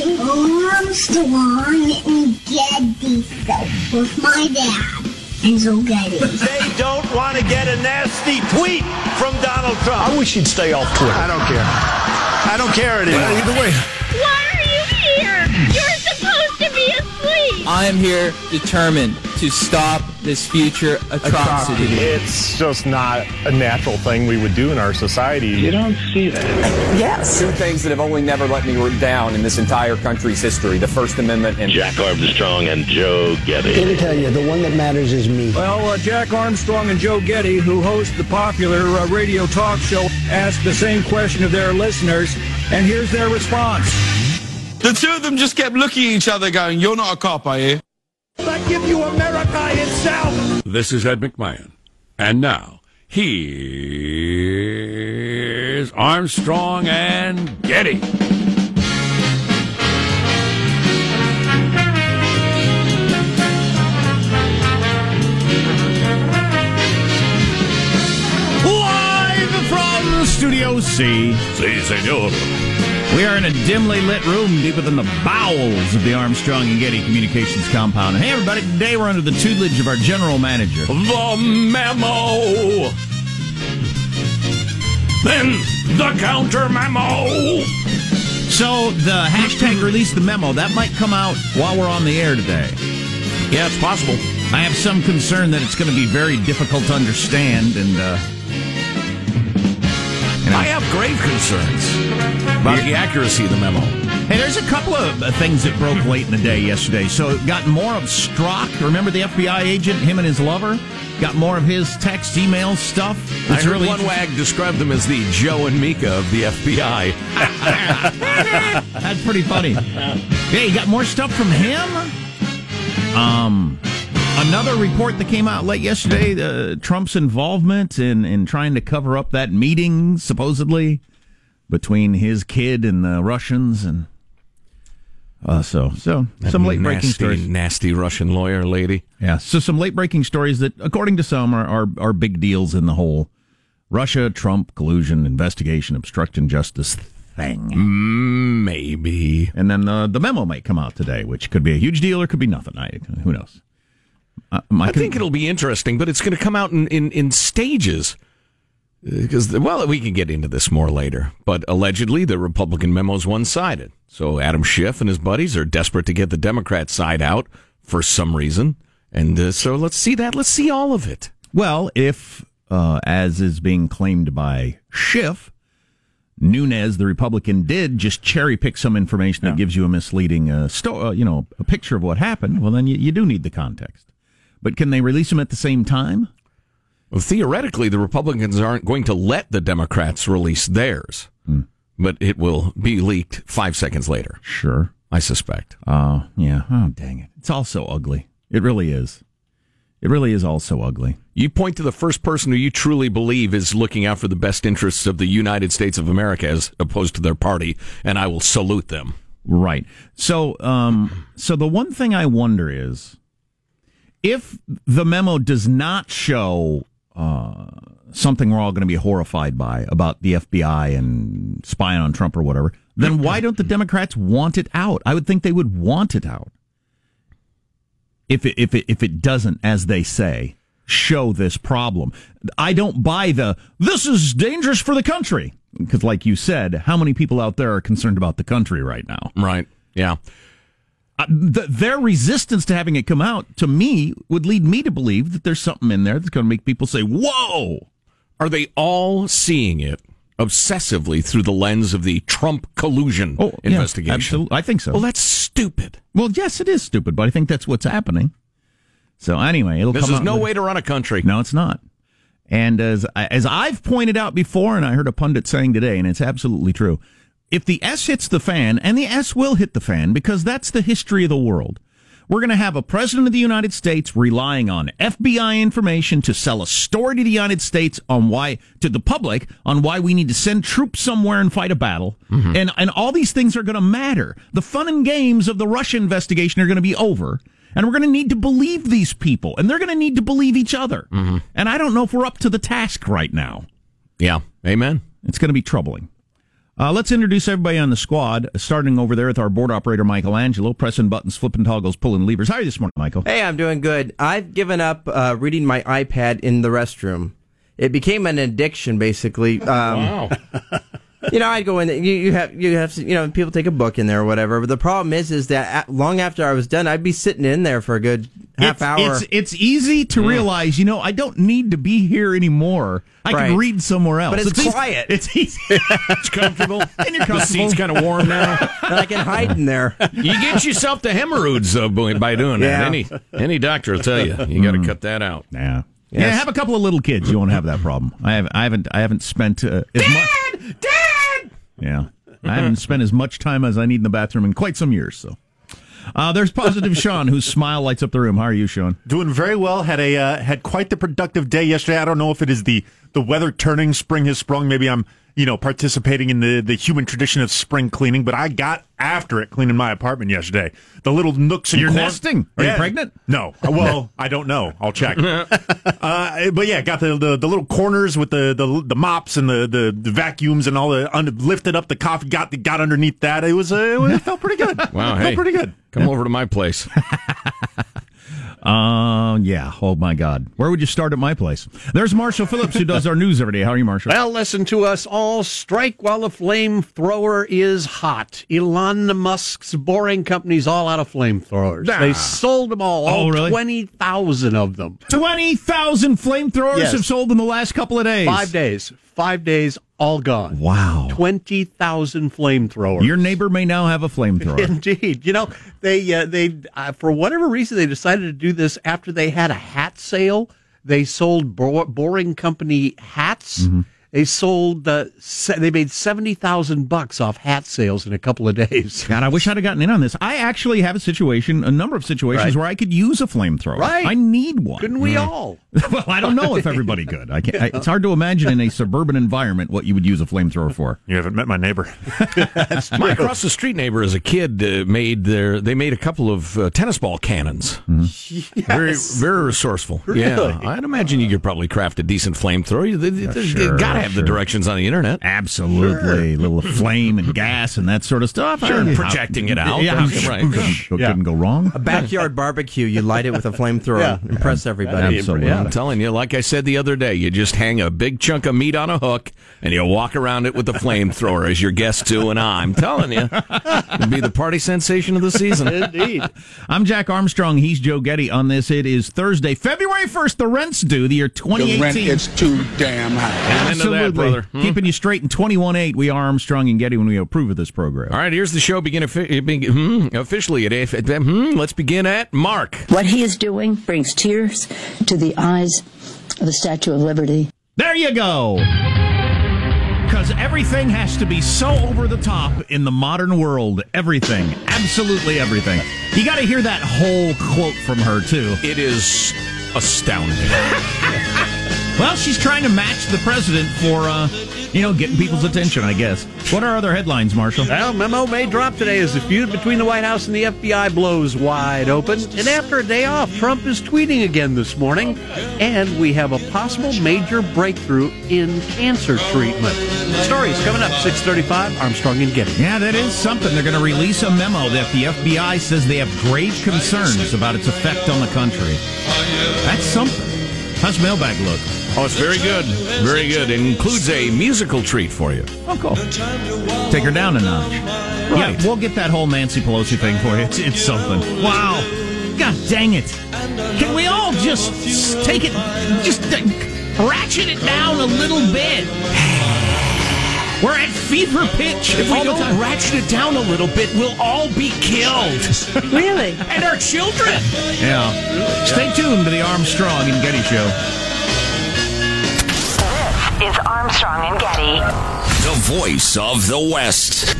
playing Armstrong and Getty Show with my dad, Enzo Getty. They don't want to get a nasty tweet from Donald Trump. I wish he'd stay off Twitter. I don't care. I don't care anymore. Well, either way. Why are you here? You're supposed to be asleep. I am here determined to stop this future atrocity. It's just not a natural thing we would do in our society. You don't see that. Yes. Two things that have only never let me down in this entire country's history the First Amendment and Jack Armstrong and Joe Getty. Let me tell you, the one that matters is me. Well, uh, Jack Armstrong and Joe Getty, who host the popular uh, radio talk show, asked the same question of their listeners, and here's their response. The two of them just kept looking at each other going, You're not a cop, are you? Give you America itself. This is Ed McMahon. And now, here's Armstrong and Getty. Live from Studio C. Si, senor. We are in a dimly lit room deep within the bowels of the Armstrong and Getty Communications compound. Hey, everybody, today we're under the tutelage of our general manager. The memo. Then the counter memo. So the hashtag release the memo, that might come out while we're on the air today. Yeah, it's possible. I have some concern that it's going to be very difficult to understand and, uh, grave concerns about the accuracy of the memo. Hey, there's a couple of uh, things that broke late in the day yesterday. So it got more of Strzok. Remember the FBI agent, him and his lover? Got more of his text, email stuff. I It's heard really one wag described them as the Joe and Mika of the FBI. That's pretty funny. Yeah, you got more stuff from him. Um, another report that came out late yesterday: uh, Trump's involvement in in trying to cover up that meeting supposedly between his kid and the Russians, and uh, so so some late breaking stories. nasty Russian lawyer lady. Yeah, so some late breaking stories that, according to some, are, are are big deals in the whole Russia Trump collusion investigation obstruction justice thing. Mm, Maybe. And then uh, the memo might come out today, which could be a huge deal or could be nothing. I, who knows? Uh, I think it'll be interesting, but it's going to come out in, in, in stages. Because, well, we can get into this more later. But allegedly, the Republican memo is one sided. So Adam Schiff and his buddies are desperate to get the Democrat side out for some reason. And uh, so let's see that. Let's see all of it. Well, if, uh, as is being claimed by Schiff, Nunes, the Republican, did just cherry pick some information that gives you a misleading, uh, sto- uh, you know, a picture of what happened, well, then you, you do need the context. But can they release them at the same time? Well, theoretically, the Republicans aren't going to let the Democrats release theirs, but it will be leaked five seconds later. Sure. I suspect. Oh, yeah. Oh, dang it. It's all so ugly. It really is. It really is all so ugly. You point to the first person who you truly believe is looking out for the best interests of the United States of America as opposed to their party, and I will salute them. Right. So, um, so the one thing I wonder is if the memo does not show uh, something we're all going to be horrified by about the FBI and spying on Trump or whatever, then why don't the Democrats want it out? I would think they would want it out. If it, if it, if it doesn't, as they say, show this problem. I don't buy the this is dangerous for the country because, like you said, how many people out there are concerned about the country right now? Right. Yeah. Uh, th- their resistance to having it come out to me would lead me to believe that there's something in there that's going to make people say, "Whoa!" Are they all seeing it obsessively through the lens of the Trump collusion Oh, yeah, investigation? absolutely. I think so. Well, that's stupid. Well, yes, it is stupid, but I think that's what's happening. So anyway, it'll This come is no with- way to run a country. No, it's not. And as as I've pointed out before, and I heard a pundit saying today, and it's absolutely true. If the S hits the fan, and the S will hit the fan, because that's the history of the world, we're going to have a president of the United States relying on FBI information to sell a story to the United States on why to the public on why we need to send troops somewhere and fight a battle, mm-hmm. and and all these things are going to matter. The fun and games of the Russia investigation are going to be over. And we're going to need to believe these people, and they're going to need to believe each other. Mm-hmm. And I don't know if we're up to the task right now. Yeah. Amen. It's going to be troubling. Uh, let's introduce everybody on the squad, starting over there with our board operator, Michelangelo, pressing buttons, flipping toggles, pulling levers. How are you this morning, Michael? Hey, I'm doing good. I've given up uh, reading my iPad in the restroom. It became an addiction, basically. Um, Wow. you know, I'd go in. You, you have you have you know people take a book in there or whatever. But the problem is, is that a long after I was done, I'd be sitting in there for a good half it's, hour. It's, it's easy to realize, you know, I don't need to be here anymore. I Right. can read somewhere else. But it's easy- quiet. It's easy. It's comfortable. and you're The seat's kind of warm now. and I can hide in there. You get yourself the hemorrhoids uh, by by doing that. Any any doctor will tell you you got to cut that out. Yeah. Yeah, have a couple of little kids. You won't have that problem. I have. I haven't. I haven't spent uh, as much. Dad. Yeah, I haven't spent as much time as I need in the bathroom in quite some years. So, uh, there's positive Sean, whose smile lights up the room. How are you, Sean? Doing very well. Had a uh, had quite the productive day yesterday. I don't know if it is the the weather turning, spring has sprung. Maybe I'm you know participating in the the human tradition of spring cleaning, but I got after it cleaning my apartment yesterday. The little nooks and You're cor- nesting. Are you pregnant? No. Well, I don't know. I'll check. uh, but yeah, got the, the the little corners with the the, the mops and the, the, the vacuums and all the under, lifted up the coffee. Got got underneath that. It was uh, it, felt pretty good. Wow, it hey, felt pretty good. Come over to my place. Uh, yeah. Oh my God. Where would you start at my place? There's Marshall Phillips, who does our news every day. How are you, Marshall? Well, listen to us all. Strike while the flamethrower is hot. Elon Musk's boring company's all out of flamethrowers. Ah. They sold them all. Oh, all really? 20,000 of them. Twenty thousand flamethrowers Yes. have sold in the last couple of days. Five days. Five days, all gone. Wow. 20,000 flamethrowers. Your neighbor may now have a flamethrower. Indeed, you know they uh, they uh, for whatever reason they decided to do this after they had a hat sale. They sold Bo- Boring Company hats. Mm-hmm. They sold uh, se- they made seventy thousand bucks off hat sales in a couple of days. God, I wish I'd have gotten in on this. I actually have a situation, a number of situations Right. where I could use a flamethrower. Right. I need one. Couldn't we all? well, I don't know if everybody could. I can't, I, it's hard to imagine in a suburban environment what you would use a flamethrower for. You haven't met my neighbor. My across the street neighbor, as a kid, uh, made their they made a couple of uh, tennis ball cannons. Very very resourceful. Yeah, I'd imagine you could probably craft a decent flamethrower. You, they, they- sure, you gotta have the directions on the internet. Absolutely, little flame and gas and that sort of stuff. Sure, I- projecting it out. Yeah, Right. right. Couldn't, couldn't go wrong. A backyard barbecue. You light it with a flamethrower. Yeah. Impress everybody. Absolutely. I'm telling you, like I said the other day, you just hang a big chunk of meat on a hook and you walk around it with a flamethrower as your guest do, and I'm telling you, it'll be the party sensation of the season. Indeed. I'm Jack Armstrong. He's Joe Getty. On this, it is Thursday, February 1st. The rent's due. The year 2018. too damn high. And that, brother. Hmm? Keeping you straight in 21-8. We are Armstrong and Getty when we approve of this program. All right, here's the show. Begin offi- begin- hmm, officially at F- hmm, Let's begin at Mark. What he is doing brings tears to the eyes of the Statue of Liberty. There you go. Because everything has to be so over the top in the modern world. Everything. Absolutely everything. You got to hear that whole quote from her, too. It is astounding. Well, she's trying to match the president for, uh, you know, getting people's attention, I guess. What are other headlines, Marshall? Well, memo may drop today as the feud between the White House and the FBI blows wide open. And after a day off, Trump is tweeting again this morning. And we have a possible major breakthrough in cancer treatment. Stories coming up 635 Armstrong and Getty. Yeah, that is something. They're going to release a memo that the FBI says they have grave concerns about its effect on the country. That's something. How's mailbag look? Oh, it's very good. Very good. It includes a musical treat for you. Oh, cool. Take her down a notch. Right. Yeah, we'll get that whole Nancy Pelosi thing for you. It's, it's something. Wow. God dang it. Can we all just take it, just uh, ratchet it down a little bit? We're at fever pitch. If we don't ratchet it down a little bit, we'll all be killed. Really? and our children. Yeah. Stay tuned to the Armstrong and Getty Show. This is Armstrong and Getty. The voice of the West.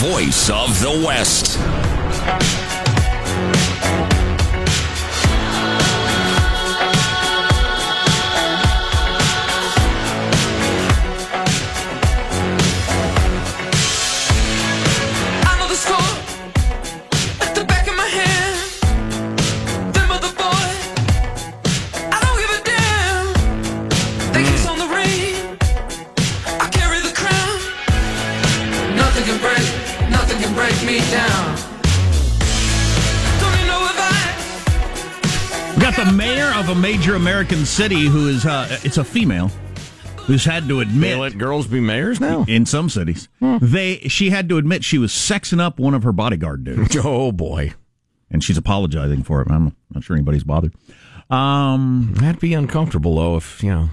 Voice of the West. City who is uh, it's a female who's had to admit They let girls be mayors now? in some cities. They she had to admit she was sexing up one of her bodyguard dudes. Oh boy. and she's apologizing for it. I'm not sure anybody's bothered. Um, That'd be uncomfortable though if, you know,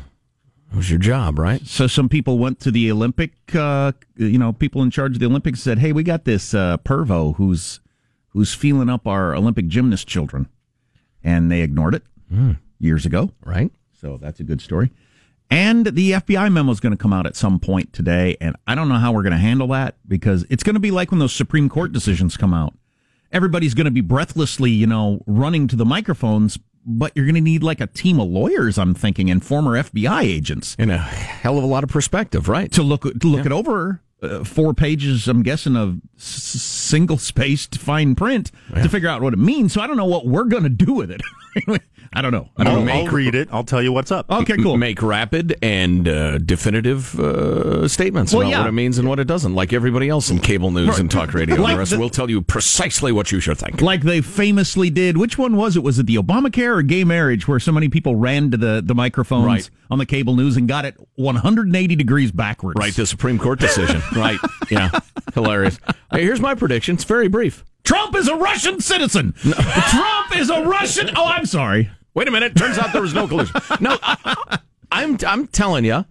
it was your job, right? so some people went to the Olympic, uh, you know, people in charge of the Olympics said, "Hey, we got this uh, pervo who's who's feeling up our Olympic gymnast children," and they ignored it years ago. Right? So that's a good story. And the FBI memo is going to come out at some point today, and I don't know how we're going to handle that because it's going to be like when those Supreme Court decisions come out. Everybody's going to be breathlessly, you know, running to the microphones, but you're going to need like a team of lawyers, I'm thinking, and former FBI agents In a hell of a lot of perspective, right? to look to look it over. Uh, four pages, I'm guessing, of s- single spaced fine print to figure out what it means. So I don't know what we're going to do with it. I don't know. I don't I'll, know. I'll read it. I'll tell you what's up. Okay, cool. Make rapid and uh, definitive uh, statements Well, about yeah. what it means and what it doesn't, like everybody else in cable news and talk radio. Like the rest the- will tell you precisely what you should think. like they famously did. Which one was it? Was it the Obamacare or gay marriage where so many people ran to the, the microphones Right. on the cable news and got it 180 degrees backwards? Right, the Supreme Court decision. right. Yeah. Hilarious. Hey, here's my prediction. It's very brief. Trump is a Russian citizen. Trump is a Russian. Oh, I'm sorry. Wait a minute. Turns out there was no collusion. No, I, I'm I'm telling you,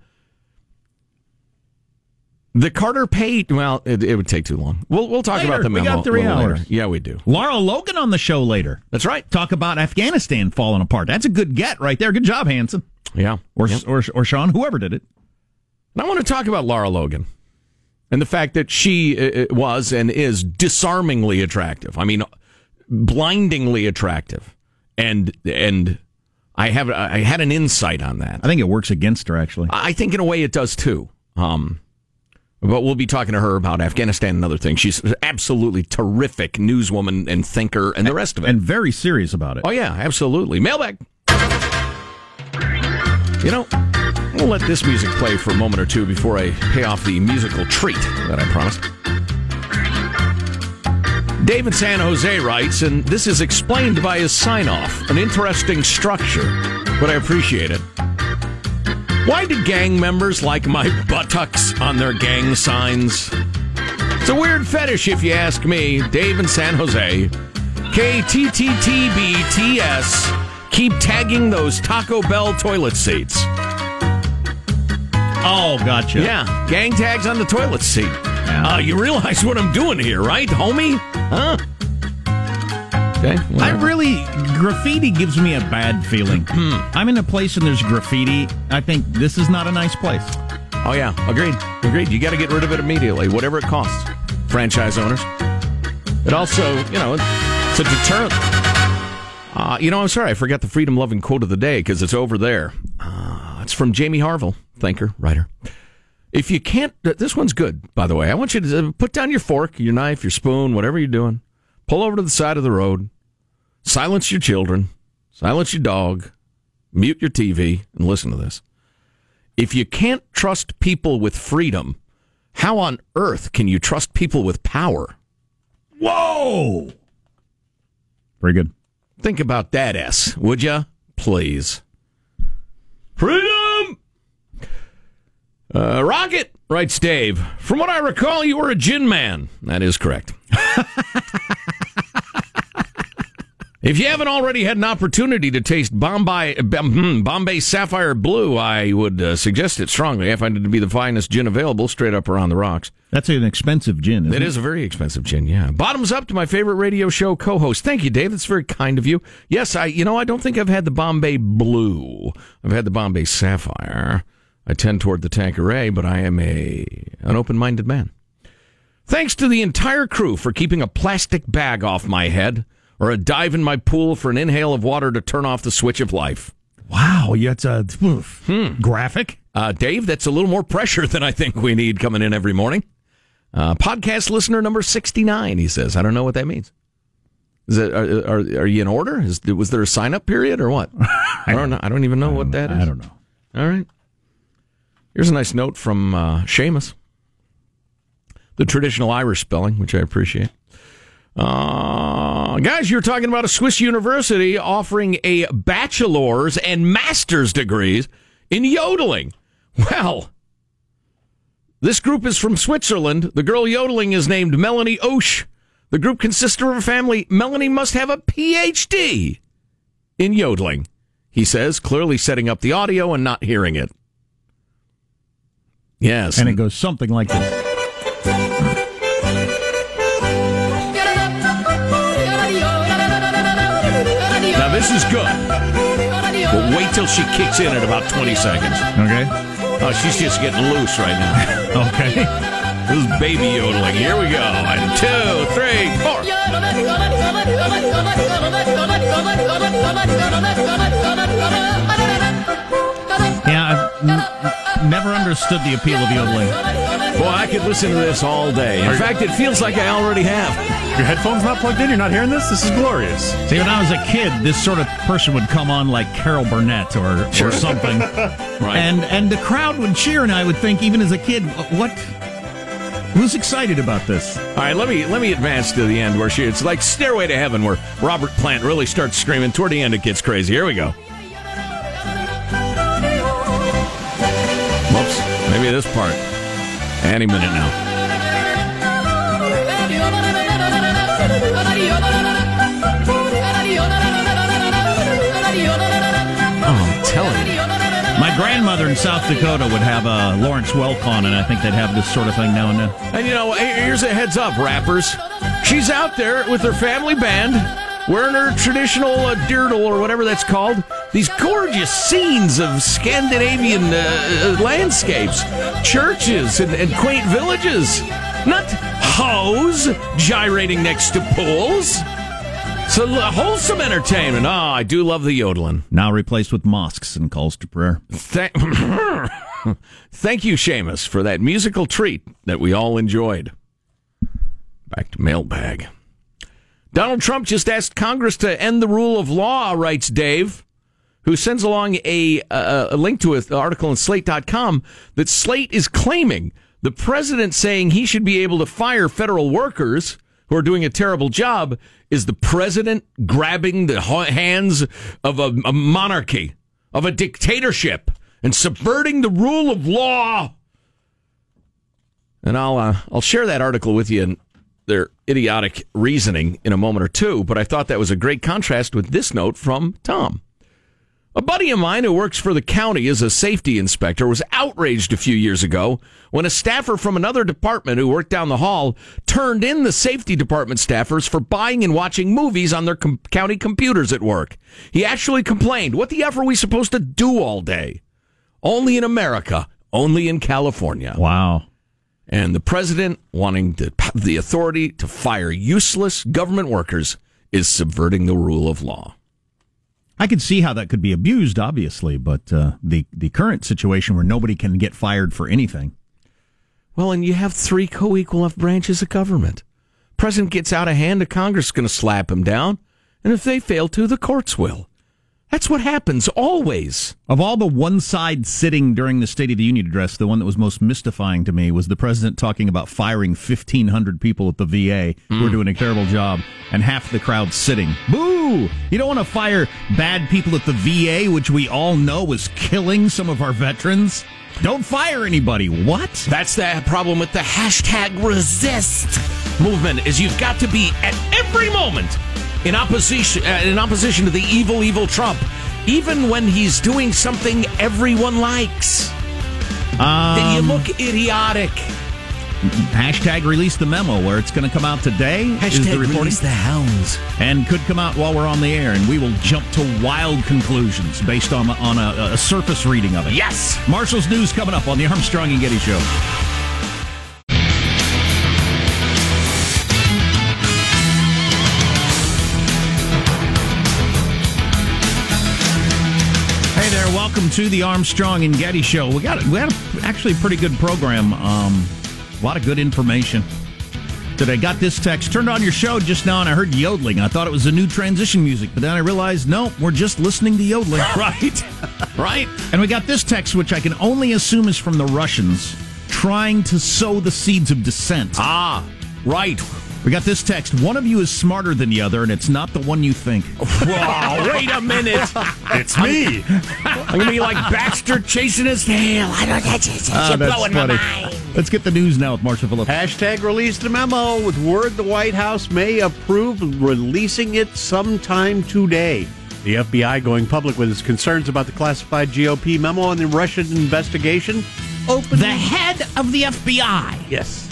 the Carter Page. Well, it, it would take too long. We'll we'll talk Later. about the We got three little later. hours. Yeah, we do. Lara Logan on the show later. That's right. Talk about Afghanistan falling apart. That's a good get right there. Good job, Hanson. Yeah. Or, Yeah. or, or Sean, whoever did it. And I want to talk about Lara Logan and the fact that she uh, was and is disarmingly attractive. I mean, blindingly attractive. And and I have I had an insight on that. I think it works against her, actually. I think in a way it does too. Um, but we'll be talking to her about Afghanistan and other things. She's absolutely terrific newswoman and thinker and the rest of it. And very serious about it. oh yeah, absolutely. Mailbag. You know, we'll let this music play for a moment or two before I pay off the musical treat that I promised. David San Jose writes, and this is explained by his sign off. An interesting structure, but I appreciate it. Why do gang members like my buttocks on their gang signs? It's a weird fetish, if you ask me. Dave in San Jose. KTTTBTS. Keep tagging those Taco Bell toilet seats. Oh, gotcha. Yeah, gang tags on the toilet seat. Uh, you realize what I'm doing here, right, homie? Huh? Okay. I really graffiti gives me a bad feeling. I'm in a place and there's graffiti. I think this is not a nice place. Oh yeah, agreed. Agreed. You got to get rid of it immediately, whatever it costs. Franchise owners. It also, you know, it's a deterrent. Uh, you know, I'm sorry, I forgot the freedom loving quote of the day because it's over there. Uh, from Jamie Harville, thinker, writer. If you can't, this one's good, by the way. I want you to uh, put down your fork, your knife, your spoon, whatever you're doing. Pull over to the side of the road. Silence your children. Silence your dog. Mute your TV and listen to this. If you can't trust people with freedom, how on earth can you trust people with power? Whoa! Very good. Think about that, S, would you? Please. Freedom! Uh, Rocket, writes Dave. From what I recall, you were a gin man. That is correct. if you haven't already had an opportunity to taste Bombay, hmm, Bombay Sapphire Blue, I would uh, suggest it strongly. I find it to be the finest gin available straight up around the rocks. That's an expensive gin. Isn't It is a very expensive gin, yeah. Bottoms up to my favorite radio show co-host. Thank you, Dave. That's very kind of you. Yes, I you know, I don't think I've had the Bombay Blue. I've had the Bombay Sapphire. I tend toward the Tanqueray, but I am a an open-minded man. Thanks to the entire crew for keeping a plastic bag off my head or a dive in my pool for an inhale of water to turn off the switch of life. Wow, that's a oof. graphic. Uh, Dave, that's a little more pressure than I think we need coming in every morning. Uh, podcast listener number 69, he says. I don't know what that means. Is it, are, are, are you in order? Is, was there a sign up period or what? I don't know. I don't even know what that is. I don't know. All right. Here's a nice note from uh, Seamus. The traditional Irish spelling, which I appreciate. Uh, guys, you're talking about a Swiss university offering a bachelor's and master's degrees in yodeling. Well, this group is from Switzerland. The girl yodeling is named Melanie Oesch. The group consists of a family. Melanie must have a PhD in yodeling, he says, clearly setting up the audio and not hearing it. Yes. And it goes something like this. Now, this is good. But wait till she kicks in at about 20 seconds. Okay. Oh, she's just getting loose right now. okay. This is baby yodeling. Here we go. And two, three, four. Never understood the appeal of yodeling. Boy, I could listen to this all day. In fact, it feels like I already have. Your headphones not plugged in? You're not hearing this? This is glorious. See, when I was a kid, this sort of person would come on like Carol Burnett or, Sure. or something. Right. And and the crowd would cheer, and I would think, even as a kid, what? Who's excited about this? All right, let me let me advance to the end where she it's like Stairway to Heaven where Robert Plant really starts screaming. Toward the end, it gets crazy. Here we go. Whoops, this part. Any minute now. Oh, telling you. My grandmother in South Dakota would have uh, Lawrence Welk on, and I think they'd have this sort of thing now and then. And you know, here's a heads up, rappers. She's out there with her family band, wearing her traditional uh, dirndl or whatever that's called. These gorgeous scenes of Scandinavian uh, uh, landscapes, churches, and, and quaint villages. Not hoes gyrating next to pools. So wholesome entertainment. Oh, I do love the yodeling. Now replaced with mosques and calls to prayer. Thank, Thank you, Seamus, for that musical treat that we all enjoyed. Back to mailbag. Donald Trump just asked Congress to end the rule of law, writes Dave, who sends along a, a, a link to an article on slate.com that Slate is claiming the president saying he should be able to fire federal workers who are doing a terrible job is the president grabbing the hands of a, a monarchy, of a dictatorship, and subverting the rule of law. And I'll uh, I'll share that article with you and their idiotic reasoning in a moment or two. But I thought that was a great contrast with this note from Tom. A buddy of mine who works for the county as a safety inspector was outraged a few years ago when a staffer from another department who worked down the hall turned in the safety department staffers for buying and watching movies on their com- county computers at work. He actually complained, What the F are we supposed to do all day? Only in America, only in California. Wow. And the president wanting to, the authority to fire useless government workers is subverting the rule of law. I could see how that could be abused, obviously, but uh, the the current situation where nobody can get fired for anything. Well, and you have three co-equal branches of government. President gets out of hand, the Congress is going to slap him down, and if they fail to, the courts will. That's what happens always. Of all the one side sitting during the State of the Union address, the one that was most mystifying to me was the president talking about firing 1,500 people at the VA who are hmm. doing a terrible job, and half the crowd sitting. Boo! You don't want to fire bad people at the VA, which we all know is killing some of our veterans. Don't fire anybody. What? That's the problem with the hashtag resist movement is you've got to be at every moment in opposition uh, in opposition to the evil evil Trump even when he's doing something everyone likes. then you Um, look idiotic. Hashtag release the memo where it's going to come out today. is Hashtag the reporting. release the hounds. and could come out while we're on the air, and we will jump to wild conclusions based on on a, a surface reading of it. Yes, Marshall's news coming up on the Armstrong and Getty Show. Welcome to the Armstrong and Getty Show. We got we had a, actually a pretty good program. Um, a lot of good information. Today, got this text. Turned on your show just now, and I heard yodeling. I thought it was a new transition music, but then I realized, no, we're just listening to yodeling. right, right. And we got this text, which I can only assume is from the Russians, trying to sow the seeds of dissent. Ah, right. We got this text. One of you is smarter than the other, and it's not the one you think. Whoa, wait a minute. It's me. I'm gonna be like Baxter chasing his tail. I don't. That's, that's, Ah, you're that's blowing my mind. Let's get the news now with Marshall Phillips. Hashtag released a memo with word the White House may approve releasing it sometime today. The FBI going public with its concerns about the classified GOP memo on the Russian investigation. Open The head of the FBI yes.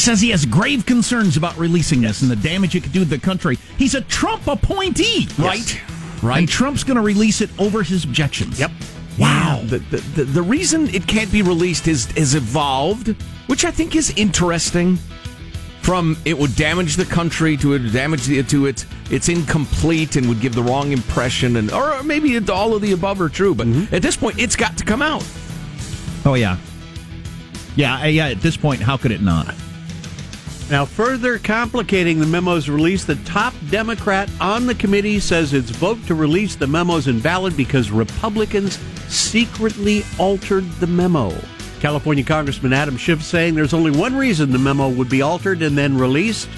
Says he has grave concerns about releasing this and the damage it could do to the country. He's a Trump appointee, Right. Right. And Trump's going to release it over his objections. Yep. Wow. The, the, the, the reason it can't be released is has evolved, which I think is interesting. From it would damage the country to it damage the, to it. It's incomplete and would give the wrong impression, and or maybe it, all of the above are true. But mm-hmm. at this point, it's got to come out. Oh yeah. Yeah, yeah. At this point, how could it not? Now, further complicating the memo's release, the top Democrat on the committee says its vote to release the memo is invalid because Republicans secretly altered the memo. California Congressman Adam Schiff saying there's only one reason the memo would be altered and then released.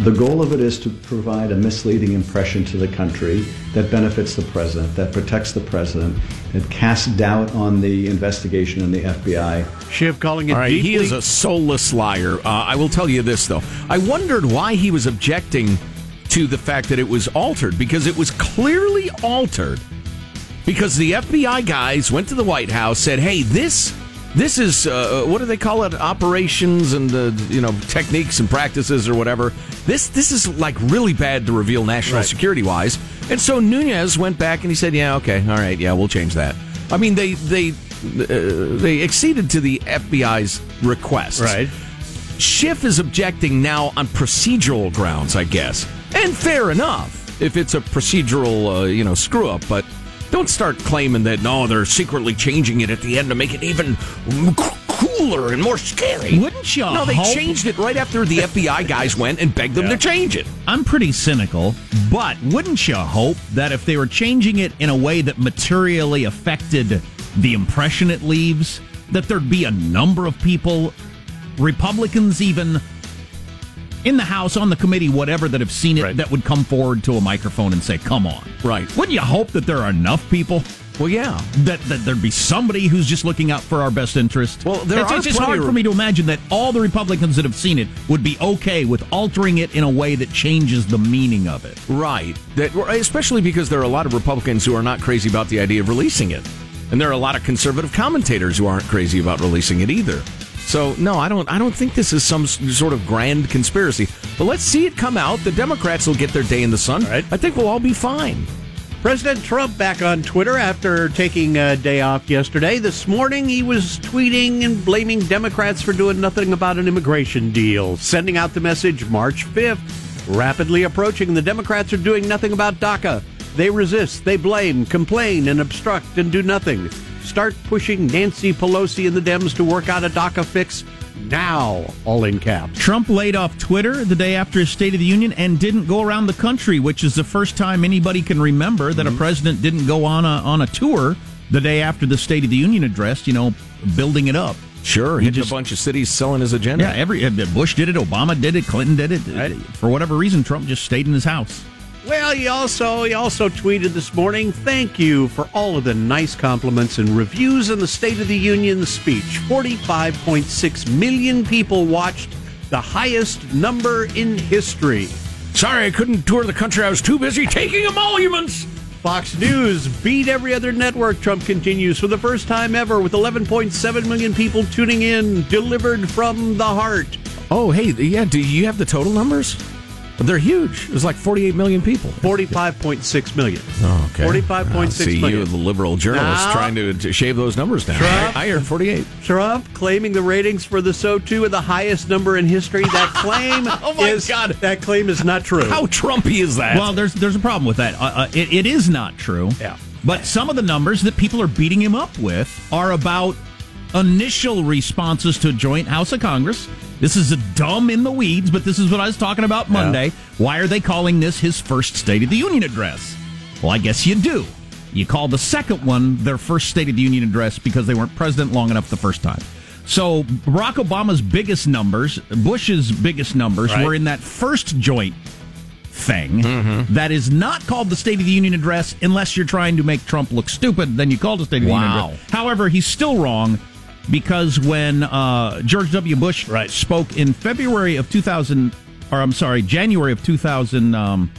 The goal of it is to provide a misleading impression to the country that benefits the president, that protects the president, that casts doubt on the investigation and the FBI. Schiff calling it All right, deeply. he is a soulless liar. Uh, I will tell you this though. I wondered why he was objecting to the fact that it was altered because it was clearly altered because the FBI guys went to the White House said, "Hey, this this is uh, what do they call it? Operations and uh, you know techniques and practices or whatever. This this is like really bad to reveal national Right. security wise." And so Nunes went back and he said, "Yeah, okay, all right, yeah, we'll change that." I mean, they they uh, they acceded to the FBI's request. Right. Schiff is objecting now on procedural grounds, I guess, and fair enough if it's a procedural, uh, you know, screw up. But don't start claiming that no, they're secretly changing it at the end to make it even cooler and more scary. Wouldn't you No, they hope- changed it right after the FBI guys went and begged them to change it. I'm pretty cynical, but wouldn't you hope that if they were changing it in a way that materially affected the impression it leaves, that there'd be a number of people, Republicans even, in the House, on the committee, whatever, that have seen it, that would come forward to a microphone and say, come on. Right. Wouldn't you hope that there are enough people? Well, yeah. That, that there'd be somebody who's just looking out for our best interest. Well, there it's, are it's just hard for me to imagine that all the Republicans that have seen it would be okay with altering it in a way that changes the meaning of it. Right. That especially because there are a lot of Republicans who are not crazy about the idea of releasing it. And there are a lot of conservative commentators who aren't crazy about releasing it either. So no, I don't I don't think this is some sort of grand conspiracy. But let's see it come out. The Democrats will get their day in the sun. I think we'll all be fine. President Trump back on Twitter after taking a day off yesterday. This morning, he was tweeting and blaming Democrats for doing nothing about an immigration deal, sending out the message March 5th. Rapidly approaching, the Democrats are doing nothing about DACA. They resist, they blame, complain, and obstruct and do nothing. Start pushing Nancy Pelosi and the Dems to work out a DACA fix now, all in caps. Trump laid off Twitter the day after his State of the Union and didn't go around the country, which is the first time anybody can remember that a president didn't go on a on a tour the day after the State of the Union address. You know, building it up. Sure, He hitting just- a bunch of cities selling his agenda. Yeah, every uh, Bush did it, Obama did it, Clinton did it. For whatever reason, Trump just stayed in his house. Well, he also he also tweeted this morning, "Thank you for all of the nice compliments and reviews in the State of the Union speech. 45.6 million people watched, the highest number in history." Sorry, I couldn't tour the country. I was too busy taking emoluments. Fox News beat every other network. Trump continues for the first time ever with 11.7 million people tuning in, delivered from the heart. Oh, hey, yeah. Do you have the total numbers? They're huge. There's like 48 million people. 45.6 million. Oh, okay. 45.6 See you, the liberal journalist, Now- trying to, to shave those numbers down. Trump- I, I heard 48. Trump claiming the ratings for the SOTU are the highest number in history. That claim Oh my is God. that claim is not true. How Trumpy is that? Well, there's there's a problem with that. Uh, uh, it, it is not true. Yeah. But some of the numbers that people are beating him up with are about initial responses to joint House of Congress. This is a dumb in the weeds, but this is what I was talking about Monday. Why are they calling this his first State of the Union address? Well, I guess you do. You call the second one their first State of the Union address because they weren't president long enough the first time. So Barack Obama's biggest numbers, Bush's biggest numbers, Right. were in that first joint thing Mm-hmm. that is not called the State of the Union address unless you're trying to make Trump look stupid. Then you call it a State of the Union address. However, he's still wrong because when uh, George W. Bush spoke in February of 2000, or I'm sorry, January of 2000, um,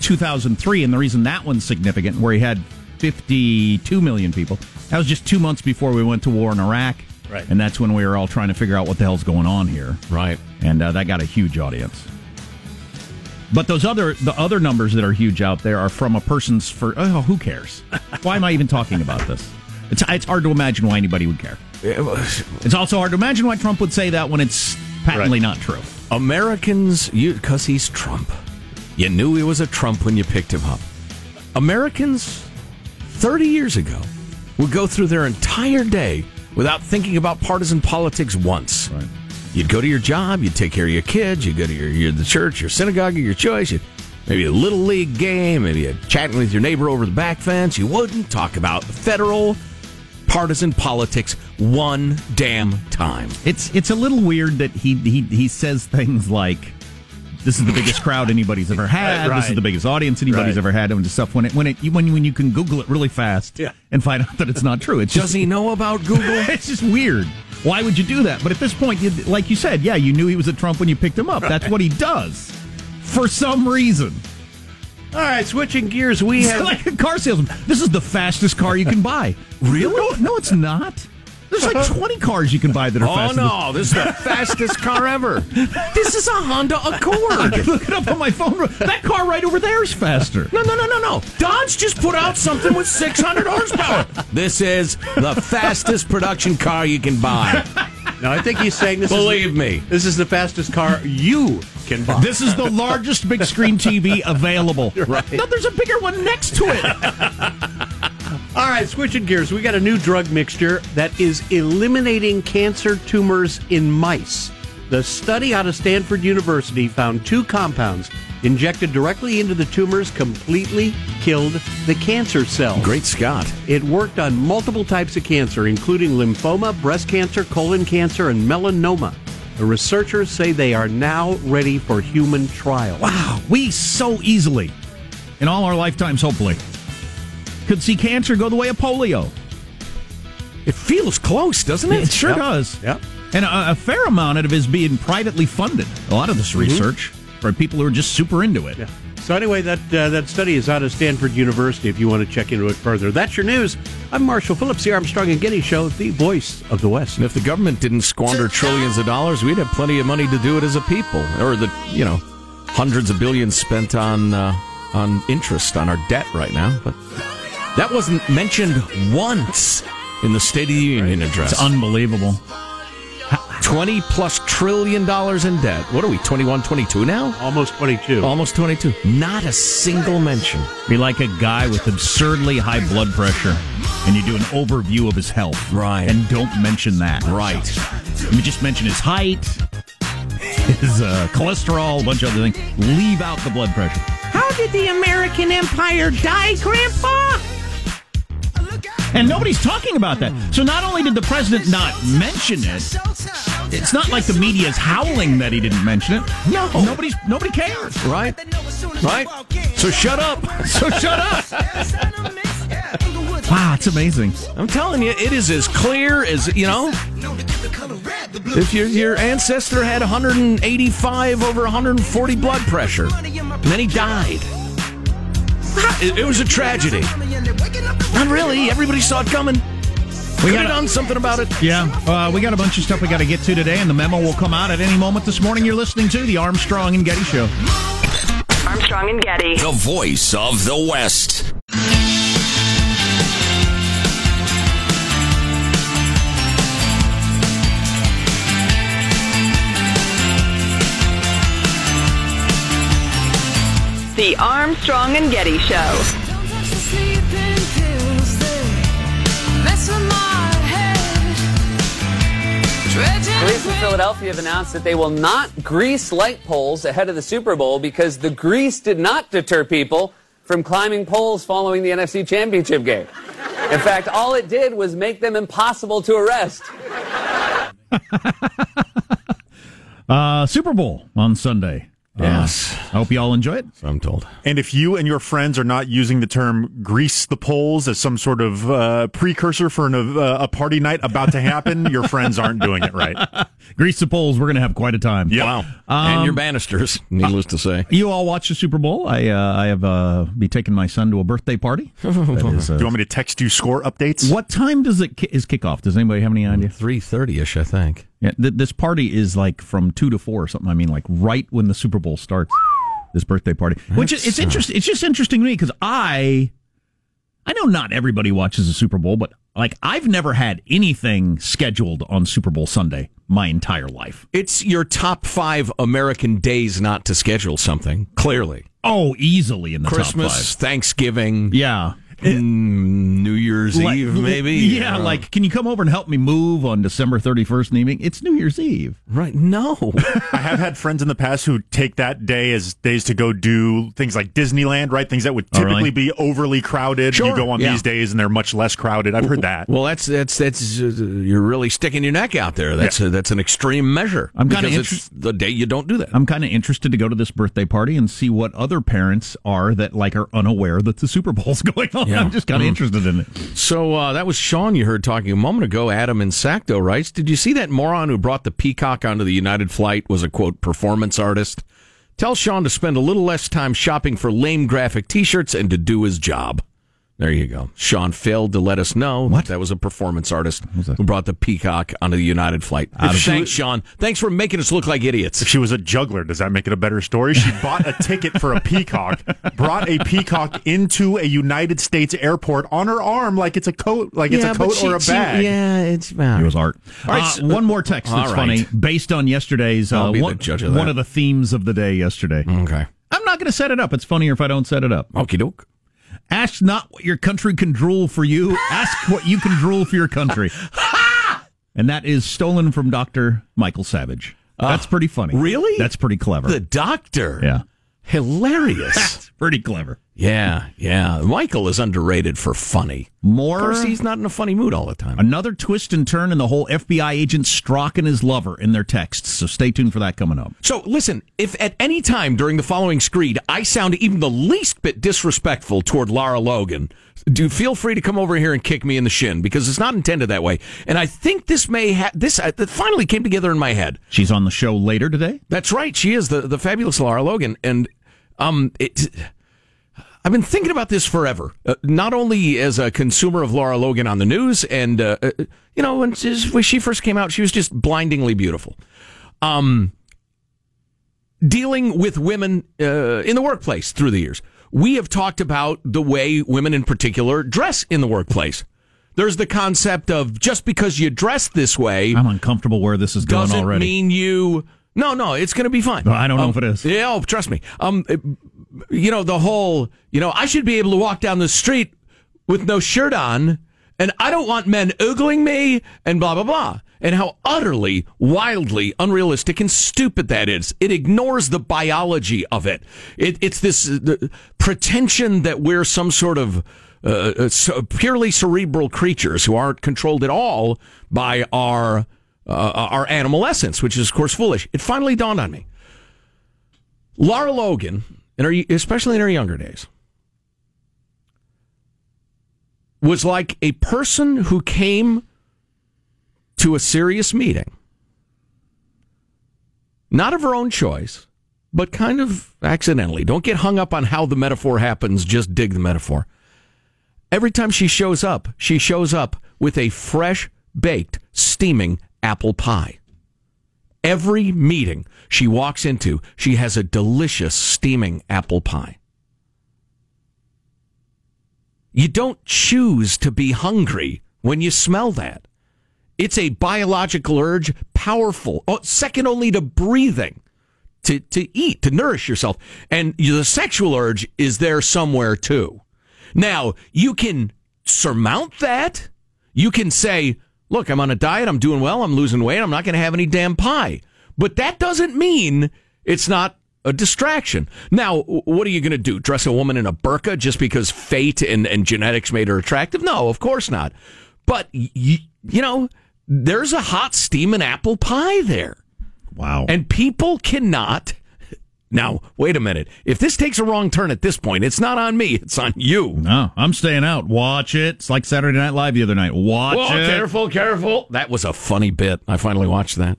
2003, and the reason that one's significant, where he had 52 million people, that was just two months before we went to war in Iraq. Right. And that's when we were all trying to figure out what the hell's going on here. Right. And uh, that got a huge audience. But those other the other numbers that are huge out there are from a person's for oh who cares? Why am I even talking about this? It's it's hard to imagine why anybody would care. It's also hard to imagine why Trump would say that when it's patently Right. not true. Americans, you because he's Trump. You knew he was a Trump when you picked him up. Americans, 30 years ago, would go through their entire day without thinking about partisan politics once. You'd go to your job, you'd take care of your kids, you'd go to your, your the church, your synagogue your choice, you'd, maybe a little league game, maybe a chatting with your neighbor over the back fence. You wouldn't talk about federal partisan politics one damn time. It's it's a little weird that he he he says things like this is the biggest crowd anybody's ever had. This is the biggest audience anybody's Right. ever had. And stuff when it when it when when you can Google it really fast Yeah. and find out that it's not true. It's Does just, he know about Google? it's just weird. Why would you do that? But at this point, you, like you said, yeah, you knew he was a Trump when you picked him up. That's what he does for some reason. All right, switching gears, we have like a car salesman. This is the fastest car you can buy. really? No, no, it's not. There's like 20 cars you can buy that are faster. Oh faster. no, this is the fastest car ever. This is a Honda Accord. Look it up on my phone. That car right over there is faster. No, no, no, no, no. Dodge just put out something with 600 horsepower. This is the fastest production car you can buy. No, I think he's saying this. Believe is, me. this is the fastest car you can buy. This is the largest big screen TV available. Right. No, there's a bigger one next to it. All right, switching gears, we got a new drug mixture that is eliminating cancer tumors in mice. The study out of Stanford University found two compounds injected directly into the tumors completely killed the cancer cells. Great Scott. It worked on multiple types of cancer, including lymphoma, breast cancer, colon cancer, and melanoma. The researchers say they are now ready for human trials. Wow, we so easily, in all our lifetimes, hopefully, could see cancer go the way of polio. It feels close, doesn't it? It sure Yep. does. Yep. And a, a fair amount of it is being privately funded. A lot of this mm-hmm. research for people who are just super into it. Yeah. So anyway, that uh, that study is out of Stanford University. If you want to check into it further, that's your news. I'm Marshall Phillips, the Armstrong and Getty Show, the voice of the West. And if the government didn't squander trillions of dollars, we'd have plenty of money to do it as a people, or the you know hundreds of billions spent on uh, on interest on our debt right now. But that wasn't mentioned once in the State of the Union address. It's unbelievable. 20 plus trillion dollars in debt. What are we, 21, 22 now? Almost 22. Almost 22. Not a single mention. Be like a guy with absurdly high blood pressure, and you do an overview of his health. Right. And don't mention that. Right. You just mention his height, his uh, cholesterol, a bunch of other things. Leave out the blood pressure. How did the American Empire die, Grandpa? And nobody's talking about that. So not only did the president not mention it, it's not like the media is howling that he didn't mention it. No, nobody's nobody cares. Right? Right? So shut up. So shut up. Wow, it's amazing. I'm telling you, it is as clear as, you know, if your, your ancestor had 185 over 140 blood pressure, and then he died. It, it was a tragedy. Not really. Everybody saw it coming. We could have done something about it. Yeah, uh, we got a bunch of stuff we got to get to today, and the memo will come out at any moment this morning. You're listening to the Armstrong and Getty Show. Armstrong and Getty. The voice of the West. The Armstrong and Getty Show. Police in Philadelphia have announced that they will not grease light poles ahead of the Super Bowl because the grease did not deter people from climbing poles following the NFC Championship game. In fact, all it did was make them impossible to arrest. Uh, Super Bowl on Sunday. Yes. Uh, I hope you all enjoy it. So I'm told. And if you and your friends are not using the term "grease the poles" as some sort of uh, precursor for an, uh, a party night about to happen, your friends aren't doing it right. Grease the poles. We're going to have quite a time. Yep. Wow. Um, and your banisters, needless to say. You all watch the Super Bowl. I uh, I have uh, be taking my son to a birthday party. That is, uh, Do you want me to text you score updates? what time does it ki- is kickoff? Does anybody have any idea? Three thirty ish, I think. Yeah, th- this party is like from two to four or something. I mean, like right when the Super Bowl starts. This birthday party, which is it's interesting. Uh, it's just interesting to me because I, I know not everybody watches the Super Bowl, but like I've never had anything scheduled on Super Bowl Sunday my entire life. It's your top five American days not to schedule something. Clearly, Oh, easily in the Christmas, top Thanksgiving. Yeah. Mm, New Year's Like- Eve, maybe. Yeah, Uh, like, can you come over and help me move on December 31st in the evening? It's New Year's Eve. right. No, I have had friends in the past who take that day as days to go do things like Disneyland, right? Things that would Oh, typically really? be overly crowded. Sure, You go on yeah. these days and they're much less crowded. I've heard that. Well, that's that's that's uh, you're really sticking your neck out there. That's uh, that's an extreme measure. I'm kinda because it's the day you don't do that. I'm kind of interested to go to this birthday party and see what other parents are that like are unaware that the Super Bowl's going on. Yeah. I'm just kind of Mm. interested in it. So uh, that was Sean you heard talking a moment ago. Adam in Sacto writes, "Did you see that moron who brought the peacock onto the United flight was a quote performance artist? Tell Sean to spend a little less time shopping for lame graphic T-shirts and to do his job." There you go. Sean failed to let us know What? that, was a performance artist who brought the peacock onto the United flight. Thanks, Sean. Thanks for making us look like idiots. If she was a juggler, does that make it a better story? She bought a ticket for a peacock, brought a peacock into a United States airport on her arm like it's a coat, like it's a coat or a bag. yeah, it's It was art. All right, Uh, so- one more text that's right. funny, based on yesterday's uh, I'll be the one, of one of the themes of the day yesterday. Okay. I'm not going to set it up. It's funnier if I don't set it up. Okie doke. Ask not what your country can drool for you. Ask what you can drool for your country. and that is stolen from Dr. Michael Savage. That's pretty funny. Ah, really? That's pretty clever. The doctor. yeah. Hilarious. That's pretty clever. Yeah, yeah. Michael is underrated for funny. More. Of course, he's not in a funny mood all the time. Another twist and turn in the whole FBI agent Strzok and his lover in their texts. So stay tuned for that coming up. So, listen, if at any time during the following screed I sound even the least bit disrespectful toward Lara Logan, do feel free to come over here and kick me in the shin because it's not intended that way. And I think this may have this uh, finally came together in my head. She's on the show later today. That's right. She is the the fabulous Lara Logan, and um, it. I've been thinking about this forever. Uh, not only as a consumer of Lara Logan on the news, and uh, uh, you know, when she, when she first came out, she was just blindingly beautiful. Um, dealing with women uh, in the workplace through the years, we have talked about the way women, in particular, dress in the workplace. There's the concept of just because you dress this way, I'm uncomfortable where this is going doesn't already. mean you. No, no, it's going to be fine. No, I don't know Um, if it is. Yeah, oh, trust me. Um, you know the whole. You know, I should be able to walk down the street with no shirt on, and I don't want men ogling me, and blah blah blah. And how utterly, wildly unrealistic and stupid that is. It ignores the biology of it. it it's this uh, pretension that we're some sort of uh, uh, purely cerebral creatures who aren't controlled at all by our uh, our animal essence, which is of course foolish. It finally dawned on me. Lara Logan, in especially in her younger days, was like a person who came to a serious meeting, not of her own choice, but kind of accidentally. Don't get hung up on how the metaphor happens, just dig the metaphor. Every time she shows up, she shows up with a fresh baked, steaming apple pie. Every meeting she walks into, she has a delicious steaming apple pie. You don't choose to be hungry when you smell that. It's a biological urge, powerful, oh, second only to breathing, to, to eat, to nourish yourself. And the sexual urge is there somewhere too. Now, you can surmount that. You can say, look, I'm on a diet, I'm doing well, I'm losing weight, I'm not going to have any damn pie. But that doesn't mean it's not a distraction. Now, what are you going to do? Dress a woman in a burqa just because fate and, and genetics made her attractive? No, of course not. But, y- you know, there's a hot steaming apple pie there. Wow. And people cannot. Now, wait a minute. If this takes a wrong turn at this point, it's not on me, it's on you. No, I'm staying out. Watch it. It's like Saturday Night Live the other night. Watch Whoa, it. careful, careful. That was a funny bit. I finally watched that.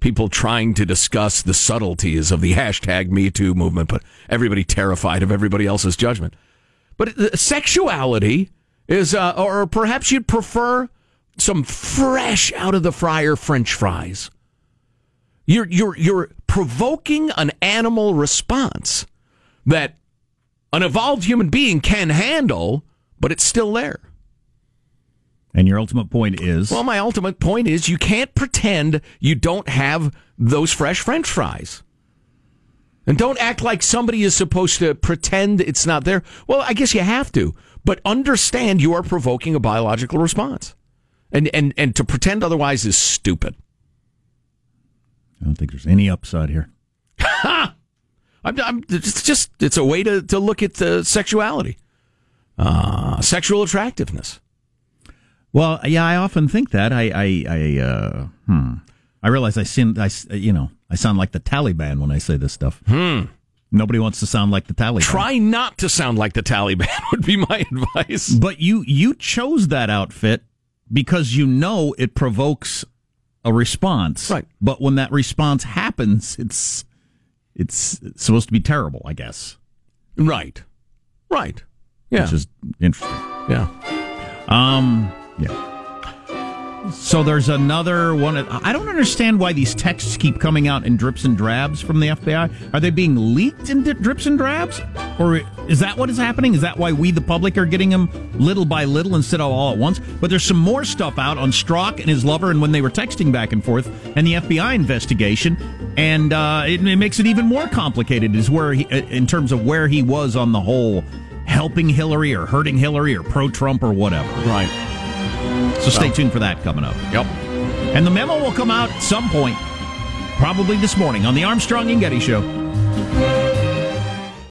People trying to discuss the subtleties of the hashtag Me Too movement, but everybody terrified of everybody else's judgment. But sexuality is, uh, or perhaps you'd prefer some fresh out of the fryer French fries. You're you're you're provoking an animal response that an evolved human being can handle, but it's still there. And your ultimate point is Well, my ultimate point is you can't pretend you don't have those fresh French fries. And don't act like somebody is supposed to pretend it's not there. Well, I guess you have to, but understand you are provoking a biological response. And and and to pretend otherwise is stupid. I don't think there's any upside here. I'm, I'm, it's just it's a way to, to look at the sexuality, uh, sexual attractiveness. Well, yeah, I often think that. I, I, I, uh, hmm. I realize I sin, I, you know, I sound like the Taliban when I say this stuff. Hmm. Nobody wants to sound like the Taliban. Try not to sound like the Taliban would be my advice. But you, you chose that outfit because you know it provokes a response. Right. But when that response happens, it's, it's supposed to be terrible, I guess. Right. Right. Yeah. Which is interesting. Yeah. Um. Yeah. So there's another one. I don't understand why these texts keep coming out in drips and drabs from the FBI. Are they being leaked in drips and drabs, or is that what is happening? Is that why we, the public, are getting them little by little instead of all at once? But there's some more stuff out on Strzok and his lover, and when they were texting back and forth, and the FBI investigation, and uh, it, it makes it even more complicated. Is where he, in terms of where he was on the whole helping Hillary or hurting Hillary or pro Trump or whatever. Right. So stay tuned for that coming up. Yep. And the memo will come out at some point, probably this morning on the Armstrong and Getty Show.